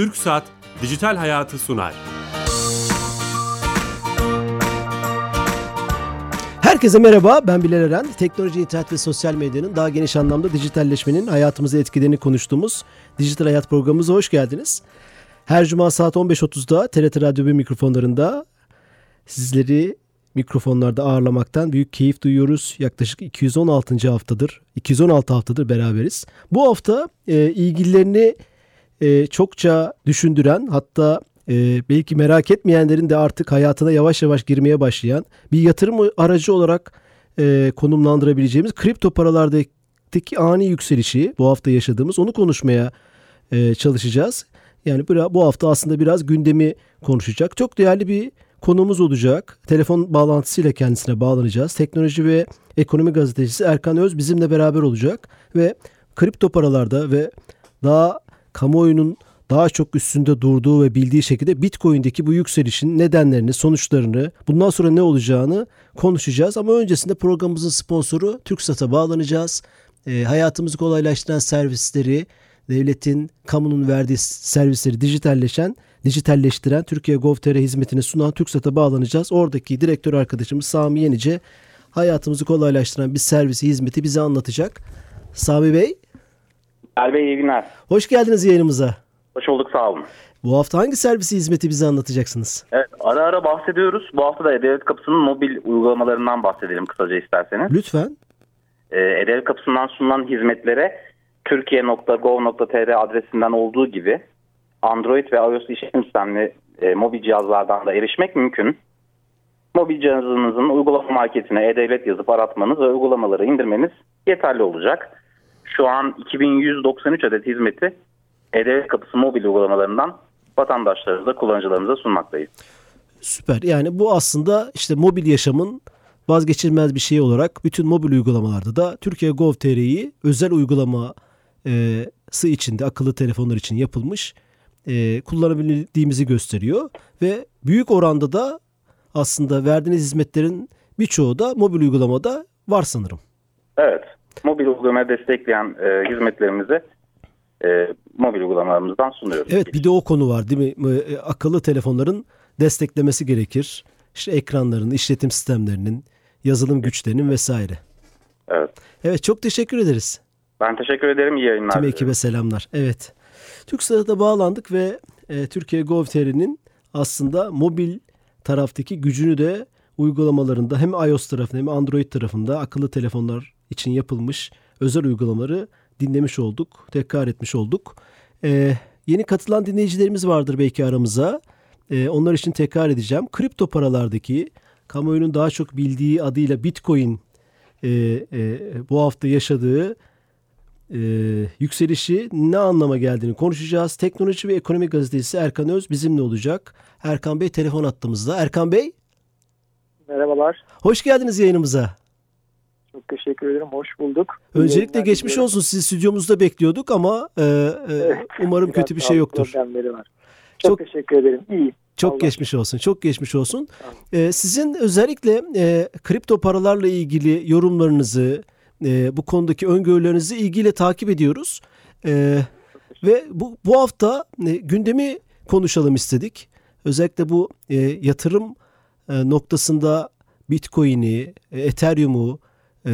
Türk Saat Dijital Hayatı sunar. Herkese merhaba, ben Bilal Eren. Teknoloji, internet ve sosyal medyanın daha geniş anlamda dijitalleşmenin hayatımıza etkilerini konuştuğumuz Dijital Hayat programımıza hoş geldiniz. Her cuma saat 15.30'da TRT Radyo 1 mikrofonlarında sizleri mikrofonlarda ağırlamaktan büyük keyif duyuyoruz. Yaklaşık 216. haftadır, 216 haftadır beraberiz. Bu hafta e, ilgililerini e, çokça düşündüren hatta e, belki merak etmeyenlerin de artık hayatına yavaş yavaş girmeye başlayan bir yatırım aracı olarak e, konumlandırabileceğimiz kripto paralardaki ani yükselişi bu hafta yaşadığımız onu konuşmaya e, çalışacağız. Yani bu hafta aslında biraz gündemi konuşacak. Çok değerli bir konumuz olacak. Telefon bağlantısıyla kendisine bağlanacağız. Teknoloji ve ekonomi gazetecisi Erkan Öz bizimle beraber olacak ve kripto paralarda ve daha kamuoyunun daha çok üstünde durduğu ve bildiği şekilde Bitcoin'deki bu yükselişin nedenlerini, sonuçlarını, bundan sonra ne olacağını konuşacağız. Ama öncesinde programımızın sponsoru TürkSat'a bağlanacağız. E, hayatımızı kolaylaştıran servisleri, devletin, kamunun verdiği servisleri dijitalleşen, dijitalleştiren Türkiye Gov.tr hizmetini sunan TürkSat'a bağlanacağız. Oradaki direktör arkadaşımız Sami Yenice hayatımızı kolaylaştıran bir servisi, hizmeti bize anlatacak. Sami Bey. Bey iyi günler. Hoş geldiniz yayınımıza. Hoş bulduk sağ olun. Bu hafta hangi servisi hizmeti bize anlatacaksınız? Evet ara ara bahsediyoruz. Bu hafta da E-Devlet Kapısı'nın mobil uygulamalarından bahsedelim kısaca isterseniz. Lütfen. Ee, E-Devlet Kapısı'ndan sunulan hizmetlere türkiye.gov.tr adresinden olduğu gibi Android ve iOS işletim sistemli e, mobil cihazlardan da erişmek mümkün. Mobil cihazınızın uygulama marketine E-Devlet yazıp aratmanız ve uygulamaları indirmeniz yeterli olacak. Şu an 2193 adet hizmeti e-Devlet Kapısı mobil uygulamalarından vatandaşlarımıza, kullanıcılarımıza sunmaktayız. Süper. Yani bu aslında işte mobil yaşamın vazgeçilmez bir şey olarak bütün mobil uygulamalarda da Türkiye Gov.tr'yi özel uygulaması içinde akıllı telefonlar için yapılmış e, kullanabildiğimizi gösteriyor ve büyük oranda da aslında verdiğiniz hizmetlerin birçoğu da mobil uygulamada var sanırım. Evet. Mobil uygulamayı destekleyen e, hizmetlerimizi e, mobil uygulamalarımızdan sunuyoruz. Evet bir de o konu var değil mi? E, akıllı telefonların desteklemesi gerekir. İşte ekranların, işletim sistemlerinin, yazılım güçlerinin vesaire. Evet. Evet çok teşekkür ederiz. Ben teşekkür ederim. İyi yayınlar. Tüm ekibe selamlar. Evet. TürkSat'a bağlandık ve e, Türkiye Gov.tr'nin aslında mobil taraftaki gücünü de uygulamalarında hem iOS tarafında hem Android tarafında akıllı telefonlar için yapılmış özel uygulamaları dinlemiş olduk, tekrar etmiş olduk. Ee, yeni katılan dinleyicilerimiz vardır belki aramıza. Ee, onlar için tekrar edeceğim. Kripto paralardaki kamuoyunun daha çok bildiği adıyla Bitcoin e, e, bu hafta yaşadığı e, yükselişi ne anlama geldiğini konuşacağız. Teknoloji ve Ekonomi Gazetesi Erkan Öz bizimle olacak. Erkan Bey telefon attığımızda. Erkan Bey. Merhabalar. Hoş geldiniz yayınımıza. Çok teşekkür ederim. Hoş bulduk. Öncelikle geçmiş diyorum. olsun. Sizi stüdyomuzda bekliyorduk ama e, e, evet, umarım kötü bir şey yoktur. Var. Çok, çok teşekkür ederim. İyi. Çok Allah. geçmiş olsun. Çok geçmiş olsun. Ee, sizin özellikle e, kripto paralarla ilgili yorumlarınızı, e, bu konudaki öngörülerinizi ilgiyle takip ediyoruz. E, ve bu, bu hafta e, gündemi konuşalım istedik. Özellikle bu e, yatırım e, noktasında Bitcoin'i, e, Ethereum'u, e,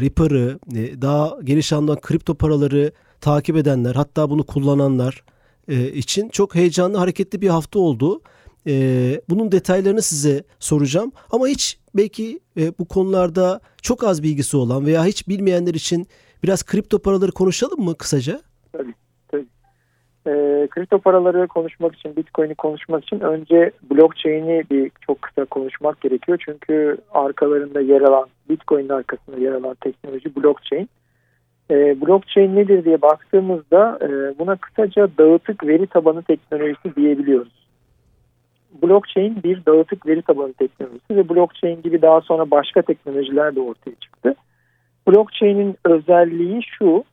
Reaper'ı, e, daha geniş anlamda kripto paraları takip edenler, hatta bunu kullananlar e, için çok heyecanlı, hareketli bir hafta oldu. E, bunun detaylarını size soracağım. Ama hiç belki e, bu konularda çok az bilgisi olan veya hiç bilmeyenler için biraz kripto paraları konuşalım mı kısaca? Tabii. E, kripto paraları konuşmak için, Bitcoin'i konuşmak için önce blockchain'i bir çok kısa konuşmak gerekiyor. Çünkü arkalarında yer alan, Bitcoin'in arkasında yer alan teknoloji blockchain. E, blockchain nedir diye baktığımızda e, buna kısaca dağıtık veri tabanı teknolojisi diyebiliyoruz. Blockchain bir dağıtık veri tabanı teknolojisi ve blockchain gibi daha sonra başka teknolojiler de ortaya çıktı. Blockchain'in özelliği şu,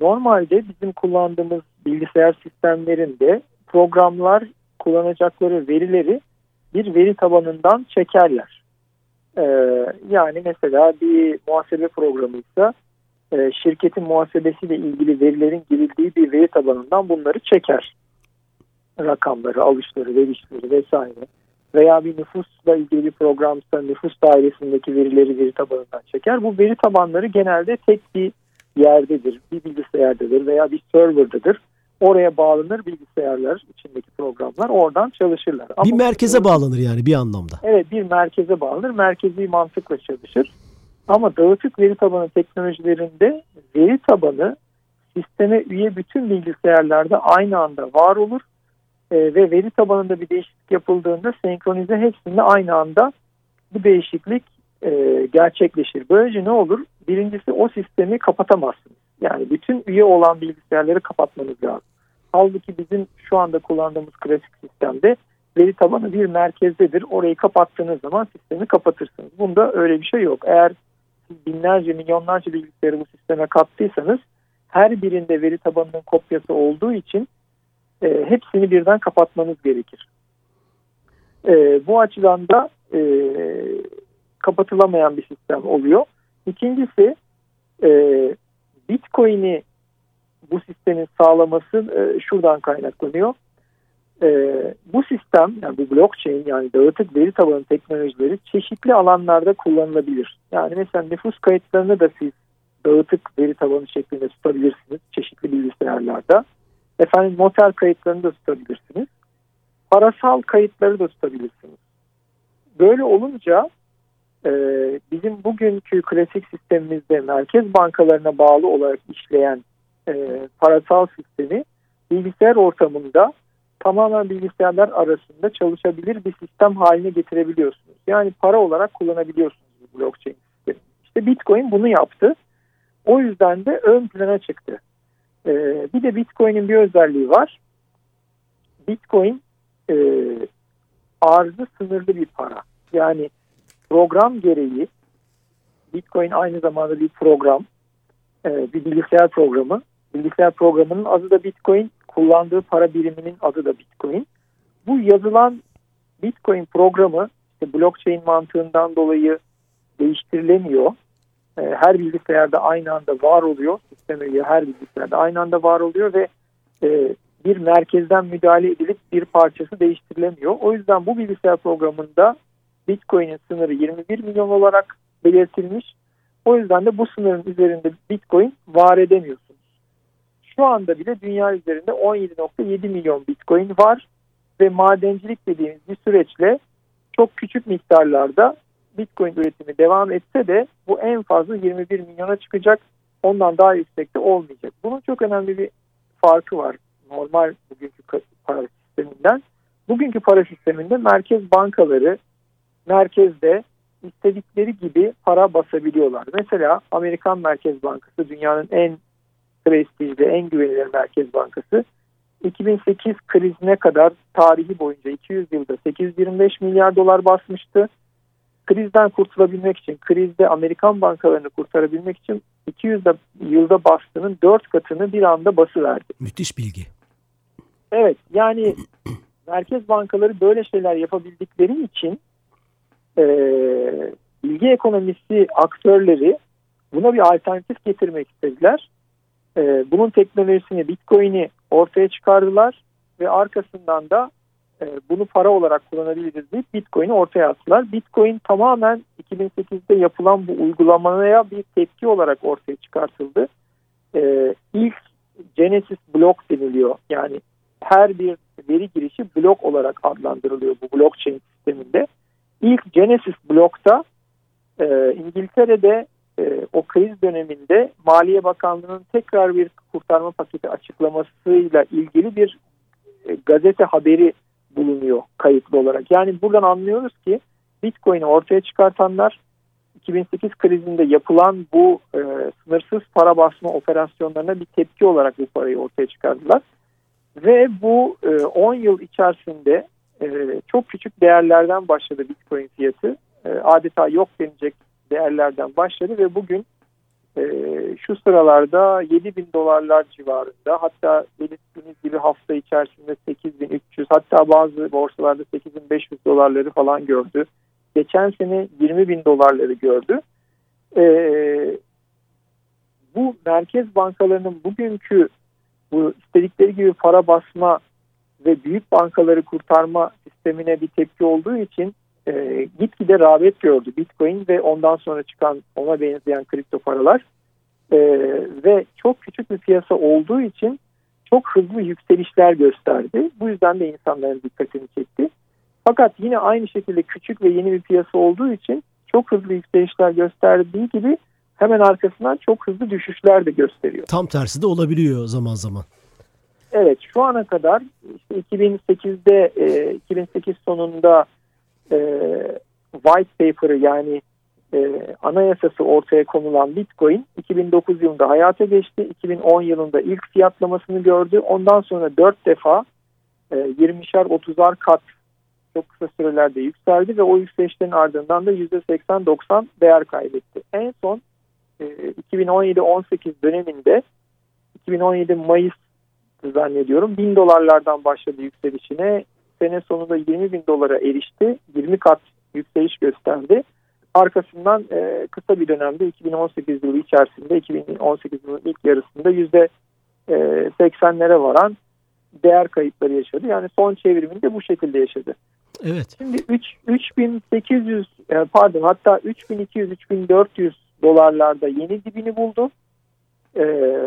normalde bizim kullandığımız bilgisayar sistemlerinde programlar kullanacakları verileri bir veri tabanından çekerler. Ee, yani mesela bir muhasebe programıysa e, şirketin muhasebesiyle ilgili verilerin girildiği bir veri tabanından bunları çeker. rakamları, alışları, verişleri vesaire veya bir nüfusla ilgili bir programsa nüfus dairesindeki verileri veri tabanından çeker. Bu veri tabanları genelde tek bir yerdedir, bir bilgisayardadır veya bir serverdadır. Oraya bağlanır bilgisayarlar içindeki programlar oradan çalışırlar. Ama bir merkeze bağlanır yani bir anlamda. Evet bir merkeze bağlanır. Merkezi mantıkla çalışır. Ama dağıtık veri tabanı teknolojilerinde veri tabanı sisteme üye bütün bilgisayarlarda aynı anda var olur e, ve veri tabanında bir değişiklik yapıldığında senkronize hepsinde aynı anda bu değişiklik e, gerçekleşir. Böylece ne olur? Birincisi o sistemi kapatamazsınız. Yani bütün üye olan bilgisayarları kapatmanız lazım. Halbuki bizim şu anda kullandığımız klasik sistemde veri tabanı bir merkezdedir. Orayı kapattığınız zaman sistemi kapatırsınız. Bunda öyle bir şey yok. Eğer binlerce, milyonlarca bilgisayarı bu sisteme kattıysanız her birinde veri tabanının kopyası olduğu için e, hepsini birden kapatmanız gerekir. E, bu açıdan da e, kapatılamayan bir sistem oluyor. İkincisi e, Bitcoin'i bu sistemin sağlaması e, şuradan kaynaklanıyor. E, bu sistem yani bu blockchain yani dağıtık veri tabanı teknolojileri çeşitli alanlarda kullanılabilir. Yani mesela nüfus kayıtlarını da siz dağıtık veri tabanı şeklinde tutabilirsiniz çeşitli bilgisayarlarda. Efendim noter kayıtlarını da tutabilirsiniz. Parasal kayıtları da tutabilirsiniz. Böyle olunca e, bizim bugünkü klasik sistemimizde merkez bankalarına bağlı olarak işleyen e, parasal sistemi bilgisayar ortamında tamamen bilgisayarlar arasında çalışabilir bir sistem haline getirebiliyorsunuz. Yani para olarak kullanabiliyorsunuz bu blockchain sistemi. İşte Bitcoin bunu yaptı. O yüzden de ön plana çıktı. E, bir de Bitcoin'in bir özelliği var. Bitcoin e, arzı sınırlı bir para. Yani program gereği Bitcoin aynı zamanda bir program, e, bir bilgisayar programı. Bilgisayar programının adı da Bitcoin, kullandığı para biriminin adı da Bitcoin. Bu yazılan Bitcoin programı işte blockchain mantığından dolayı değiştirilemiyor. E, her bilgisayarda aynı anda var oluyor. Sistem üye her bilgisayarda aynı anda var oluyor ve e, bir merkezden müdahale edilip bir parçası değiştirilemiyor. O yüzden bu bilgisayar programında Bitcoin'in sınırı 21 milyon olarak belirtilmiş. O yüzden de bu sınırın üzerinde Bitcoin var edemiyorsunuz. Şu anda bile dünya üzerinde 17.7 milyon Bitcoin var ve madencilik dediğimiz bir süreçle çok küçük miktarlarda Bitcoin üretimi devam etse de bu en fazla 21 milyona çıkacak. Ondan daha yüksekte olmayacak. Bunun çok önemli bir farkı var normal bugünkü para sisteminden. Bugünkü para sisteminde merkez bankaları merkezde istedikleri gibi para basabiliyorlar. Mesela Amerikan Merkez Bankası dünyanın en prestijli, en güvenilir merkez bankası. 2008 krizine kadar tarihi boyunca 200 yılda 825 milyar dolar basmıştı. Krizden kurtulabilmek için, krizde Amerikan bankalarını kurtarabilmek için 200 yılda bastığının 4 katını bir anda basıverdi. Müthiş bilgi. Evet yani merkez bankaları böyle şeyler yapabildikleri için e, bilgi ekonomisi aktörleri buna bir alternatif getirmek istediler. E, bunun teknolojisini, Bitcoin'i ortaya çıkardılar ve arkasından da e, bunu para olarak kullanabiliriz deyip Bitcoin'i ortaya attılar. Bitcoin tamamen 2008'de yapılan bu uygulamaya bir tepki olarak ortaya çıkartıldı. E, ilk Genesis blok deniliyor. Yani her bir veri girişi blok olarak adlandırılıyor bu blockchain sisteminde. İlk Genesis blokta e, İngiltere'de e, o kriz döneminde Maliye Bakanlığı'nın tekrar bir kurtarma paketi açıklamasıyla ilgili bir e, gazete haberi bulunuyor kayıtlı olarak. Yani buradan anlıyoruz ki Bitcoin'i ortaya çıkartanlar 2008 krizinde yapılan bu e, sınırsız para basma operasyonlarına bir tepki olarak bu parayı ortaya çıkardılar. Ve bu e, 10 yıl içerisinde e, çok küçük değerlerden başladı Bitcoin fiyatı. E, adeta yok denecek değerlerden başladı ve bugün e, şu sıralarda 7 bin dolarlar civarında hatta belirttiğiniz gibi hafta içerisinde 8300 hatta bazı borsalarda 8500 dolarları falan gördü. Geçen sene 20 bin dolarları gördü. E, bu merkez bankalarının bugünkü bu istedikleri gibi para basma ve büyük bankaları kurtarma sistemine bir tepki olduğu için e, gitgide rağbet gördü Bitcoin ve ondan sonra çıkan ona benzeyen kripto paralar e, ve çok küçük bir piyasa olduğu için çok hızlı yükselişler gösterdi. Bu yüzden de insanların dikkatini çekti. Fakat yine aynı şekilde küçük ve yeni bir piyasa olduğu için çok hızlı yükselişler gösterdiği gibi hemen arkasından çok hızlı düşüşler de gösteriyor. Tam tersi de olabiliyor zaman zaman. Evet şu ana kadar işte 2008'de e, 2008 sonunda e, white paper'ı yani e, anayasası ortaya konulan Bitcoin 2009 yılında hayata geçti. 2010 yılında ilk fiyatlamasını gördü. Ondan sonra 4 defa e, 20'şer 30'ar kat çok kısa sürelerde yükseldi ve o yükselişlerin ardından da %80-90 değer kaybetti. En son e, 2017-18 döneminde 2017 Mayıs zannediyorum 1000 dolarlardan başladı yükselişine sene sonunda 20 bin dolara erişti 20 kat yükseliş gösterdi arkasından e, kısa bir dönemde 2018 yılı içerisinde 2018 yılının ilk yarısında yüzde 80'lere e, varan değer kayıpları yaşadı. Yani son çevriminde bu şekilde yaşadı. Evet. Şimdi 3, 3800 e, pardon hatta 3200-3400 dolarlarda yeni dibini buldu. E,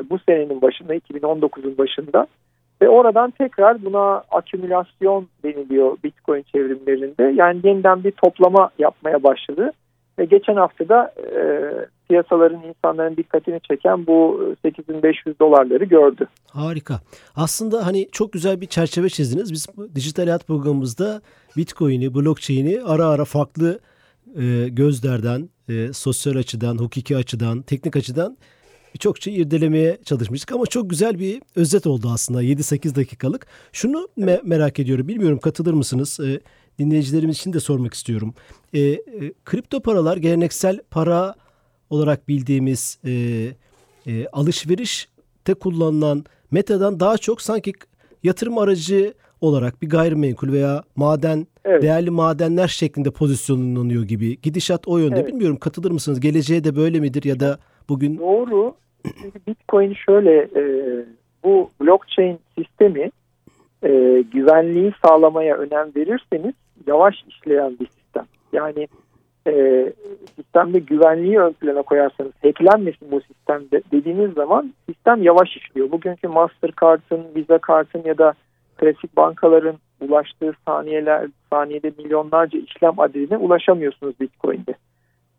bu senenin başında 2019'un başında ve oradan tekrar buna akümülasyon deniliyor Bitcoin çevrimlerinde. Yani yeniden bir toplama yapmaya başladı. Ve geçen hafta da e, piyasaların insanların dikkatini çeken bu 8500 dolarları gördü. Harika. Aslında hani çok güzel bir çerçeve çizdiniz. Biz dijital hayat programımızda Bitcoin'i, blockchain'i ara ara farklı e, gözlerden, e, sosyal açıdan, hukuki açıdan, teknik açıdan çokça irdelemeye çalışmıştık ama çok güzel bir özet oldu aslında 7-8 dakikalık. Şunu me- merak ediyorum bilmiyorum katılır mısınız? E, dinleyicilerimiz için de sormak istiyorum. E, e, kripto paralar geleneksel para olarak bildiğimiz e, e, alışverişte kullanılan metadan daha çok sanki yatırım aracı olarak bir gayrimenkul veya maden evet. değerli madenler şeklinde pozisyonlanıyor gibi. Gidişat o yönde. Evet. Bilmiyorum katılır mısınız? Geleceğe de böyle midir ya da bugün? Doğru. Çünkü Bitcoin şöyle e, bu blockchain sistemi e, güvenliği sağlamaya önem verirseniz yavaş işleyen bir sistem. Yani e, sistemde güvenliği ön plana koyarsanız hacklenmesin bu sistemde dediğiniz zaman sistem yavaş işliyor. Bugünkü Mastercard'ın, Visa kartın ya da klasik bankaların ulaştığı saniyeler, saniyede milyonlarca işlem adedine ulaşamıyorsunuz Bitcoin'de.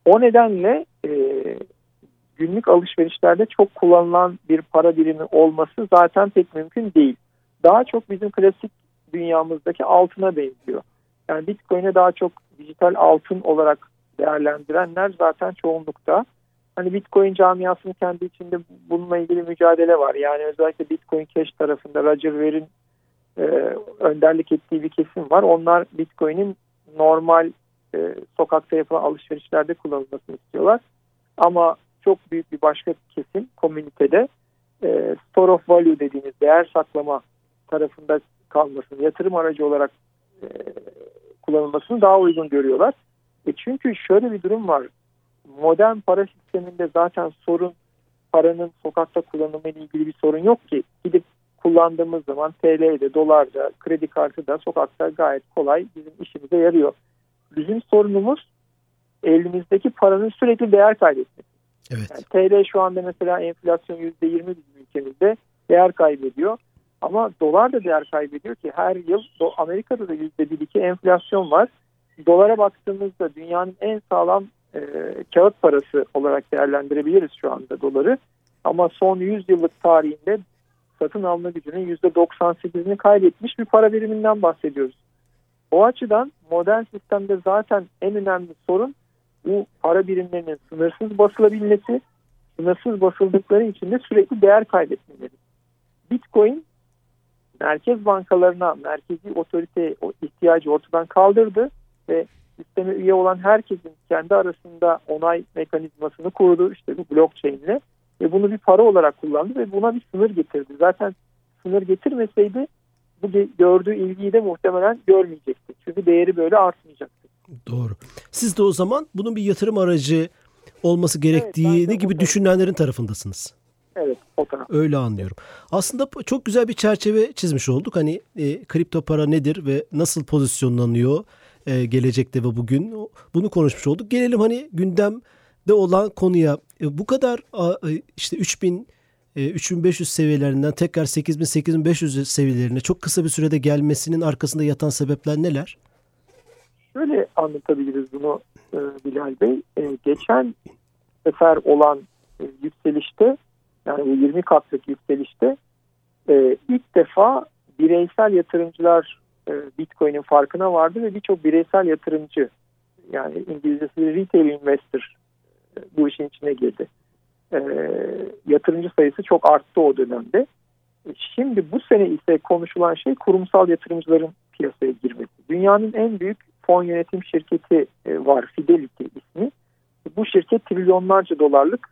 O nedenle e, günlük alışverişlerde çok kullanılan bir para birimi olması zaten pek mümkün değil. Daha çok bizim klasik dünyamızdaki altına benziyor. Yani Bitcoin'e daha çok dijital altın olarak değerlendirenler zaten çoğunlukta. Hani Bitcoin camiasının kendi içinde bununla ilgili mücadele var. Yani özellikle Bitcoin Cash tarafında Roger Ver'in e, önderlik ettiği bir kesim var. Onlar Bitcoin'in normal e, sokakta yapılan alışverişlerde kullanılmasını istiyorlar. Ama çok büyük bir başka kesim komünitede e, store of value dediğimiz değer saklama tarafında kalmasını, yatırım aracı olarak e, kullanılmasını daha uygun görüyorlar. E çünkü şöyle bir durum var. Modern para sisteminde zaten sorun paranın sokakta kullanımı ile ilgili bir sorun yok ki. Gidip kullandığımız zaman TL'de, dolarda, kredi kartı da sokakta gayet kolay bizim işimize yarıyor. Bizim sorunumuz elimizdeki paranın sürekli değer kaybetmesi. Evet. Yani TL şu anda mesela enflasyon %20 bizim ülkemizde değer kaybediyor. Ama dolar da değer kaybediyor ki her yıl Amerika'da da %1-2 enflasyon var. Dolara baktığımızda dünyanın en sağlam e, kağıt parası olarak değerlendirebiliriz şu anda doları. Ama son 100 yıllık tarihinde satın alma gücünün %98'ini kaybetmiş bir para biriminden bahsediyoruz. O açıdan modern sistemde zaten en önemli sorun bu para birimlerinin sınırsız basılabilmesi, sınırsız basıldıkları için de sürekli değer kaybetmeleri. Bitcoin merkez bankalarına merkezi otorite ihtiyacı ortadan kaldırdı ve sisteme üye olan herkesin kendi arasında onay mekanizmasını kurdu işte bu blockchain ile ve bunu bir para olarak kullandı ve buna bir sınır getirdi. Zaten sınır getirmeseydi bu gördüğü ilgiyi de muhtemelen görmeyecekti. Çünkü değeri böyle artmayacaktı. Doğru. Siz de o zaman bunun bir yatırım aracı olması gerektiğini evet, gibi düşünenlerin tarafındasınız. Evet, o taraf. Öyle anlıyorum. Aslında çok güzel bir çerçeve çizmiş olduk. Hani e, kripto para nedir ve nasıl pozisyonlanıyor e, gelecekte ve bugün bunu konuşmuş olduk. Gelelim hani gündemde olan konuya. E, bu kadar e, işte 3000 e, 3500 seviyelerinden tekrar 8000 8500 seviyelerine çok kısa bir sürede gelmesinin arkasında yatan sebepler neler? Şöyle anlatabiliriz bunu e, Bilal Bey. E, geçen sefer olan e, yükselişte yani bu 20 katlık yükselişte e, ilk defa bireysel yatırımcılar e, Bitcoin'in farkına vardı ve birçok bireysel yatırımcı yani İngilizcesi retail investor e, bu işin içine girdi. E, yatırımcı sayısı çok arttı o dönemde. E, şimdi bu sene ise konuşulan şey kurumsal yatırımcıların piyasaya girmesi. Dünyanın en büyük fon yönetim şirketi e, var Fidelity ismi. Bu şirket trilyonlarca dolarlık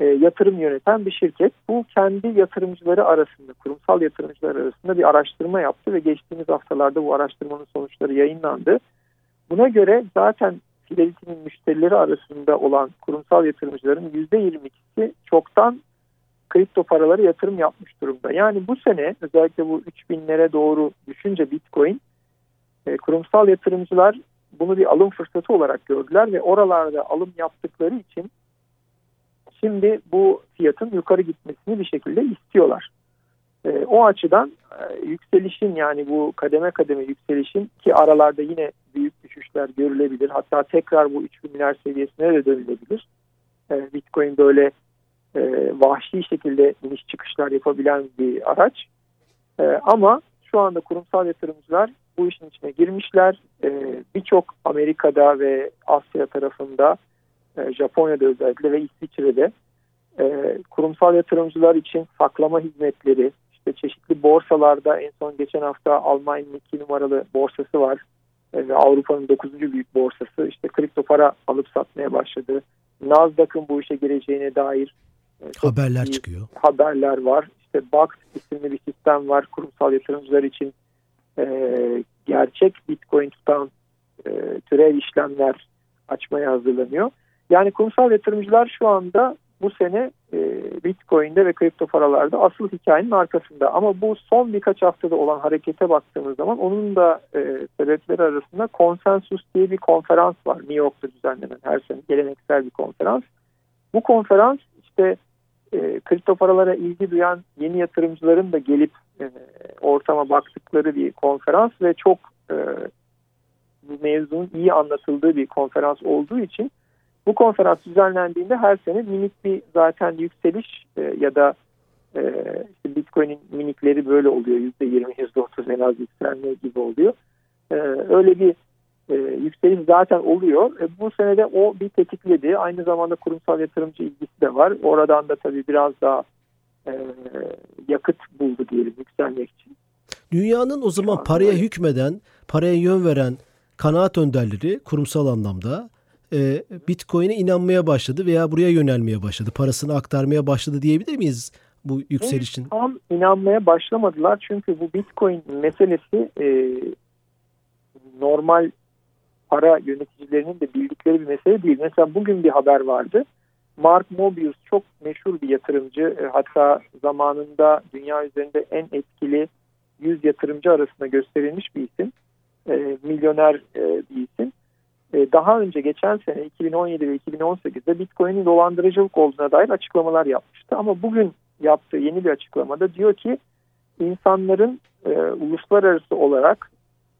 e, yatırım yöneten bir şirket. Bu kendi yatırımcıları arasında, kurumsal yatırımcılar arasında bir araştırma yaptı ve geçtiğimiz haftalarda bu araştırmanın sonuçları yayınlandı. Buna göre zaten Fidelity'nin müşterileri arasında olan kurumsal yatırımcıların %22'si çoktan kripto paraları yatırım yapmış durumda. Yani bu sene özellikle bu 3000'lere doğru düşünce Bitcoin e, kurumsal yatırımcılar bunu bir alım fırsatı olarak gördüler ve oralarda alım yaptıkları için Şimdi bu fiyatın yukarı gitmesini bir şekilde istiyorlar. E, o açıdan e, yükselişin yani bu kademe kademe yükselişin ki aralarda yine büyük düşüşler görülebilir. Hatta tekrar bu 3 binler seviyesine de dönülebilir. E, Bitcoin böyle e, vahşi şekilde iniş çıkışlar yapabilen bir araç. E, ama şu anda kurumsal yatırımcılar bu işin içine girmişler. E, Birçok Amerika'da ve Asya tarafında e, Japonya'da özellikle ve İsviçre'de e, kurumsal yatırımcılar için saklama hizmetleri, işte çeşitli borsalarda en son geçen hafta Almanya'nın iki numaralı borsası var e, ve Avrupa'nın dokuzuncu büyük borsası işte kripto para alıp satmaya başladı. Nasdaq'ın bu işe gireceğine dair haberler çıkıyor. Haberler var. İşte Bax isimli bir sistem var kurumsal yatırımcılar için e, gerçek Bitcoin tutan e, türev işlemler açmaya hazırlanıyor. Yani kurumsal yatırımcılar şu anda bu sene e, Bitcoin'de ve kripto paralarda asıl hikayenin arkasında. Ama bu son birkaç haftada olan harekete baktığımız zaman onun da e, sebepleri arasında konsensus diye bir konferans var. New York'ta düzenlenen her sene geleneksel bir konferans. Bu konferans işte e, kripto paralara ilgi duyan yeni yatırımcıların da gelip e, ortama baktıkları bir konferans ve çok e, bu mevzunun iyi anlatıldığı bir konferans olduğu için bu konferans düzenlendiğinde her sene minik bir zaten yükseliş e, ya da işte Bitcoin'in minikleri böyle oluyor. %20, %30 en az yükselme gibi oluyor. Öyle bir yükseliş zaten oluyor. E, bu senede o bir tetikledi. Aynı zamanda kurumsal yatırımcı ilgisi de var. Oradan da tabii biraz daha yakıt buldu diyelim yükselmek için. Dünyanın o zaman paraya hükmeden, paraya yön veren kanaat önderleri kurumsal anlamda e, Bitcoin'e inanmaya başladı veya buraya yönelmeye başladı. Parasını aktarmaya başladı diyebilir miyiz bu yükselişin? Tam inanmaya başlamadılar çünkü bu Bitcoin meselesi e, normal para yöneticilerinin de bildikleri bir mesele değil. Mesela bugün bir haber vardı. Mark Mobius çok meşhur bir yatırımcı. E, hatta zamanında dünya üzerinde en etkili 100 yatırımcı arasında gösterilmiş bir isim. E, milyoner e, bir isim. E, daha önce geçen sene 2017 ve 2018'de Bitcoin'in dolandırıcılık olduğuna dair açıklamalar yapmıştı. Ama bugün yaptığı yeni bir açıklamada diyor ki insanların e, uluslararası olarak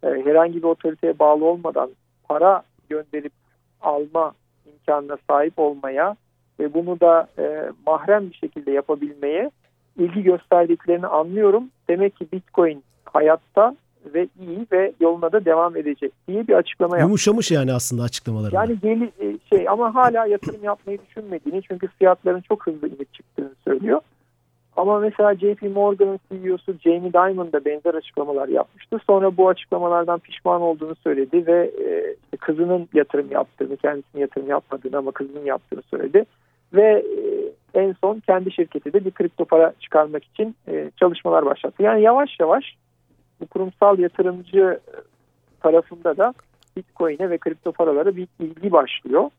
e, herhangi bir otoriteye bağlı olmadan para gönderip alma imkanına sahip olmaya ve bunu da e, mahrem bir şekilde yapabilmeye ilgi gösterdiklerini anlıyorum. Demek ki Bitcoin hayatta ve iyi ve yoluna da devam edecek diye bir açıklama yaptı. Yumuşamış yani aslında açıklamaları. Yani geli, e, şey ama hala yatırım yapmayı düşünmediğini çünkü fiyatların çok hızlı inip çıktığını söylüyor. Ama mesela JP Morgan'ın CEO'su Jamie Dimon da benzer açıklamalar yapmıştı. Sonra bu açıklamalardan pişman olduğunu söyledi ve e, kızının yatırım yaptığını, kendisinin yatırım yapmadığını ama kızının yaptığını söyledi. Ve e, en son kendi şirketi de bir kripto para çıkarmak için e, çalışmalar başlattı. Yani yavaş yavaş bu kurumsal yatırımcı tarafında da Bitcoin'e ve kripto paralara bir ilgi başlıyor.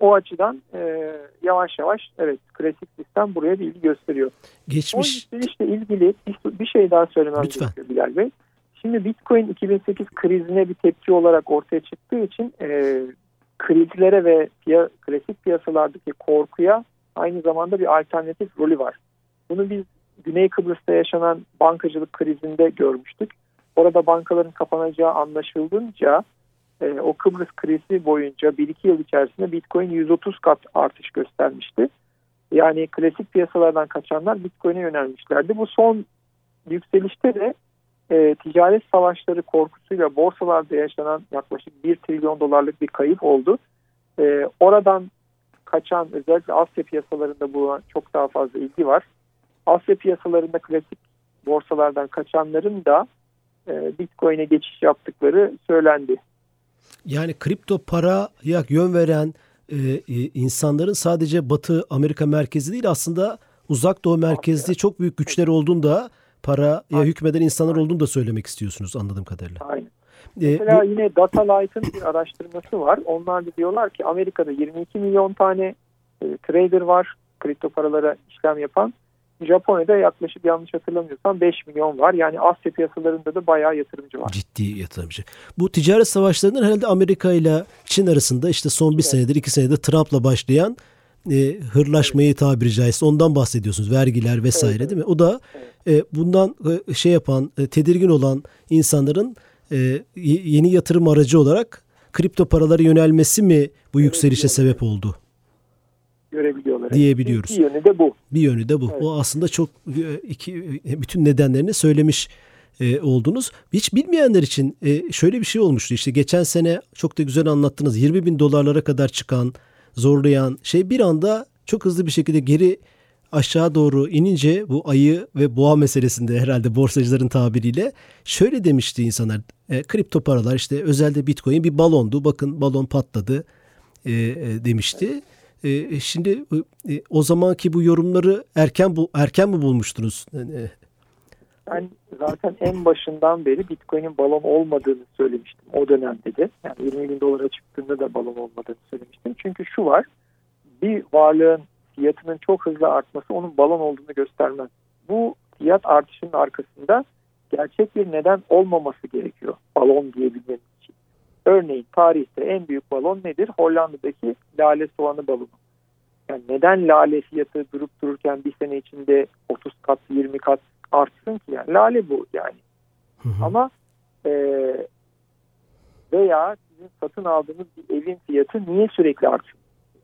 O açıdan e, yavaş yavaş evet klasik sistem buraya bir ilgi gösteriyor. Geçmiş. O yükselişle ilgili bir, bir şey daha söylemem Lütfen. gerekiyor Bilal Bey. Şimdi Bitcoin 2008 krizine bir tepki olarak ortaya çıktığı için e, krizlere ve piya, klasik piyasalardaki korkuya aynı zamanda bir alternatif rolü var. Bunu biz Güney Kıbrıs'ta yaşanan bankacılık krizinde görmüştük. Orada bankaların kapanacağı anlaşıldığınca e, o Kıbrıs krizi boyunca 1-2 yıl içerisinde Bitcoin 130 kat artış göstermişti. Yani klasik piyasalardan kaçanlar Bitcoin'e yönelmişlerdi. Bu son yükselişte de e, ticaret savaşları korkusuyla borsalarda yaşanan yaklaşık 1 trilyon dolarlık bir kayıp oldu. E, oradan kaçan özellikle Asya piyasalarında bulunan çok daha fazla ilgi var. Asya piyasalarında klasik borsalardan kaçanların da e, Bitcoin'e geçiş yaptıkları söylendi. Yani kripto paraya yön veren e, e, insanların sadece Batı Amerika merkezi değil aslında uzak doğu merkezli çok büyük güçler olduğunu da paraya hükmeden insanlar olduğunu da söylemek istiyorsunuz anladığım kadarıyla. Aynen. Ee, Mesela bu... yine Data Light'ın bir araştırması var. Onlar da diyorlar ki Amerika'da 22 milyon tane e, trader var kripto paralara işlem yapan. Japonya'da yaklaşık yanlış hatırlamıyorsam 5 milyon var. Yani Asya piyasalarında da bayağı yatırımcı var. Ciddi yatırımcı. Bu ticaret savaşlarının herhalde Amerika ile Çin arasında işte son bir evet. senedir iki senedir Trump'la başlayan e, hırlaşmayı tabiri caizse ondan bahsediyorsunuz. Vergiler vesaire evet, değil mi? O da e, bundan e, şey yapan, e, tedirgin olan insanların e, yeni yatırım aracı olarak kripto paralara yönelmesi mi bu yükselişe sebep oldu? görebiliyorlar. Diyebiliyoruz. Bir yönü de bu. Bir yönü de bu. Evet. O aslında çok e, iki e, bütün nedenlerini söylemiş e, oldunuz. Hiç bilmeyenler için e, şöyle bir şey olmuştu. İşte geçen sene çok da güzel anlattınız. 20 bin dolarlara kadar çıkan, zorlayan şey bir anda çok hızlı bir şekilde geri aşağı doğru inince bu ayı ve boğa meselesinde herhalde borsacıların tabiriyle şöyle demişti insanlar. E, kripto paralar işte özelde bitcoin bir balondu. Bakın balon patladı e, e, demişti. E, e şimdi e, o zamanki bu yorumları erken bu erken mi bulmuştunuz? E, ben zaten en başından beri Bitcoin'in balon olmadığını söylemiştim o dönemde de. Yani 20 bin dolara çıktığında da balon olmadığını söylemiştim. Çünkü şu var bir varlığın fiyatının çok hızlı artması onun balon olduğunu göstermez. Bu fiyat artışının arkasında gerçek bir neden olmaması gerekiyor balon diyebilmemiz için. Örneğin tarihte en büyük balon nedir? Hollanda'daki lale soğanı balonu. Yani neden lale fiyatı durup dururken bir sene içinde 30 kat 20 kat artsın ki yani lale bu yani. Hı hı. Ama e, veya sizin satın aldığınız bir evin fiyatı niye sürekli artıyor?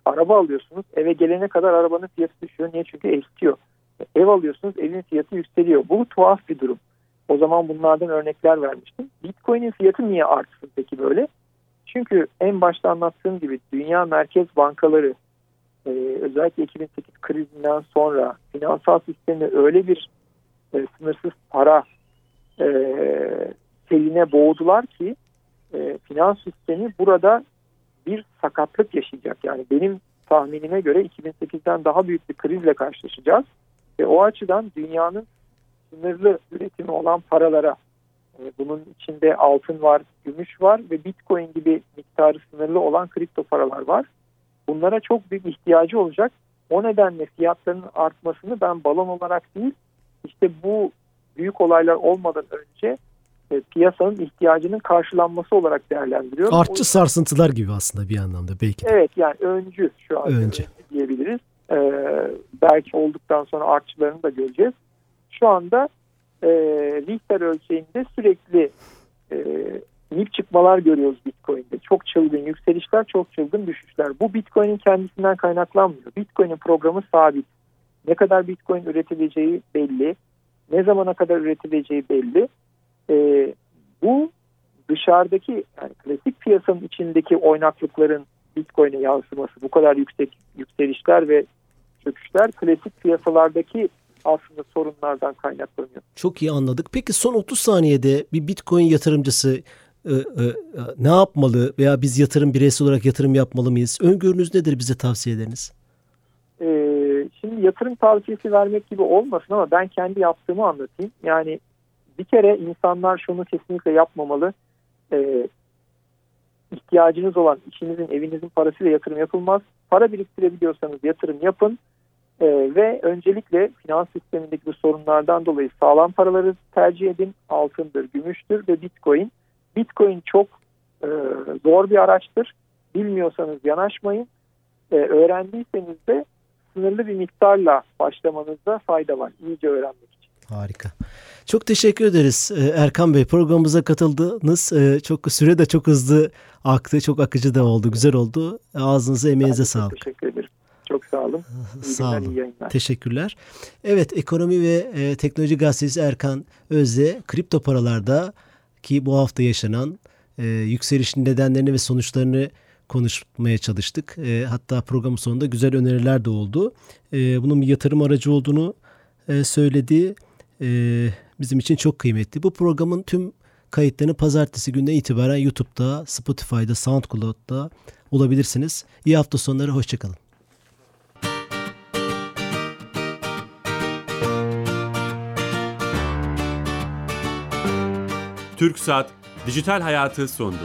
Araba alıyorsunuz eve gelene kadar arabanın fiyatı düşüyor. Niye? Çünkü eskiyor. Ev alıyorsunuz evin fiyatı yükseliyor. Bu tuhaf bir durum. O zaman bunlardan örnekler vermiştim. Bitcoin'in fiyatı niye artsın peki böyle? Çünkü en başta anlattığım gibi dünya merkez bankaları e, özellikle 2008 krizinden sonra finansal sistemi öyle bir e, sınırsız para e, seline boğdular ki e, finans sistemi burada bir sakatlık yaşayacak. Yani benim tahminime göre 2008'den daha büyük bir krizle karşılaşacağız. Ve o açıdan dünyanın sınırlı üretimi olan paralara e, bunun içinde altın var, gümüş var ve bitcoin gibi miktarı sınırlı olan kripto paralar var. Bunlara çok büyük ihtiyacı olacak. O nedenle fiyatlarının artmasını ben balon olarak değil işte bu büyük olaylar olmadan önce e, piyasanın ihtiyacının karşılanması olarak değerlendiriyorum. Artçı sarsıntılar gibi aslında bir anlamda belki. De. Evet yani öncü şu an öncü. diyebiliriz. Ee, belki olduktan sonra artçılarını da göreceğiz. Şu anda e, Richter ölçeğinde sürekli e, inip çıkmalar görüyoruz Bitcoin'de. Çok çılgın yükselişler, çok çılgın düşüşler. Bu Bitcoin'in kendisinden kaynaklanmıyor. Bitcoin'in programı sabit. Ne kadar Bitcoin üretileceği belli. Ne zamana kadar üretileceği belli. E, bu dışarıdaki yani klasik piyasanın içindeki oynaklıkların Bitcoin'e yansıması bu kadar yüksek yükselişler ve çöküşler klasik piyasalardaki aslında sorunlardan kaynaklanıyor. Çok iyi anladık. Peki son 30 saniyede bir Bitcoin yatırımcısı e, e, ne yapmalı veya biz yatırım bireysel olarak yatırım yapmalı mıyız? Öngörünüz nedir bize tavsiyeleriniz? Ee, şimdi yatırım tavsiyesi vermek gibi olmasın ama ben kendi yaptığımı anlatayım. Yani bir kere insanlar şunu kesinlikle yapmamalı. Ee, ihtiyacınız olan işinizin, evinizin parasıyla yatırım yapılmaz. Para biriktirebiliyorsanız yatırım yapın. E, ve öncelikle finans sistemindeki bu sorunlardan dolayı sağlam paraları tercih edin. Altındır, gümüştür ve bitcoin. Bitcoin çok e, zor bir araçtır. Bilmiyorsanız yanaşmayın. E, öğrendiyseniz de sınırlı bir miktarla başlamanızda fayda var. İyice öğrenmek için. Harika. Çok teşekkür ederiz e, Erkan Bey. Programımıza katıldınız. E, çok süre de çok hızlı aktı. Çok akıcı da oldu. Güzel oldu. Ağzınıza emeğinize sağlık. Teşekkür ederim. Çok sağ olun. İyi sağ günler, olun. iyi yayınlar. Teşekkürler. Evet Ekonomi ve e, Teknoloji Gazetesi Erkan Özde kripto paralarda ki bu hafta yaşanan e, yükselişin nedenlerini ve sonuçlarını konuşmaya çalıştık. E, hatta programın sonunda güzel öneriler de oldu. E, bunun bir yatırım aracı olduğunu e, söyledi. E, bizim için çok kıymetli. Bu programın tüm kayıtlarını pazartesi gününe itibaren YouTube'da, Spotify'da, SoundCloud'da bulabilirsiniz. İyi hafta sonları, hoşçakalın. TürkSat Dijital Hayatı sondu.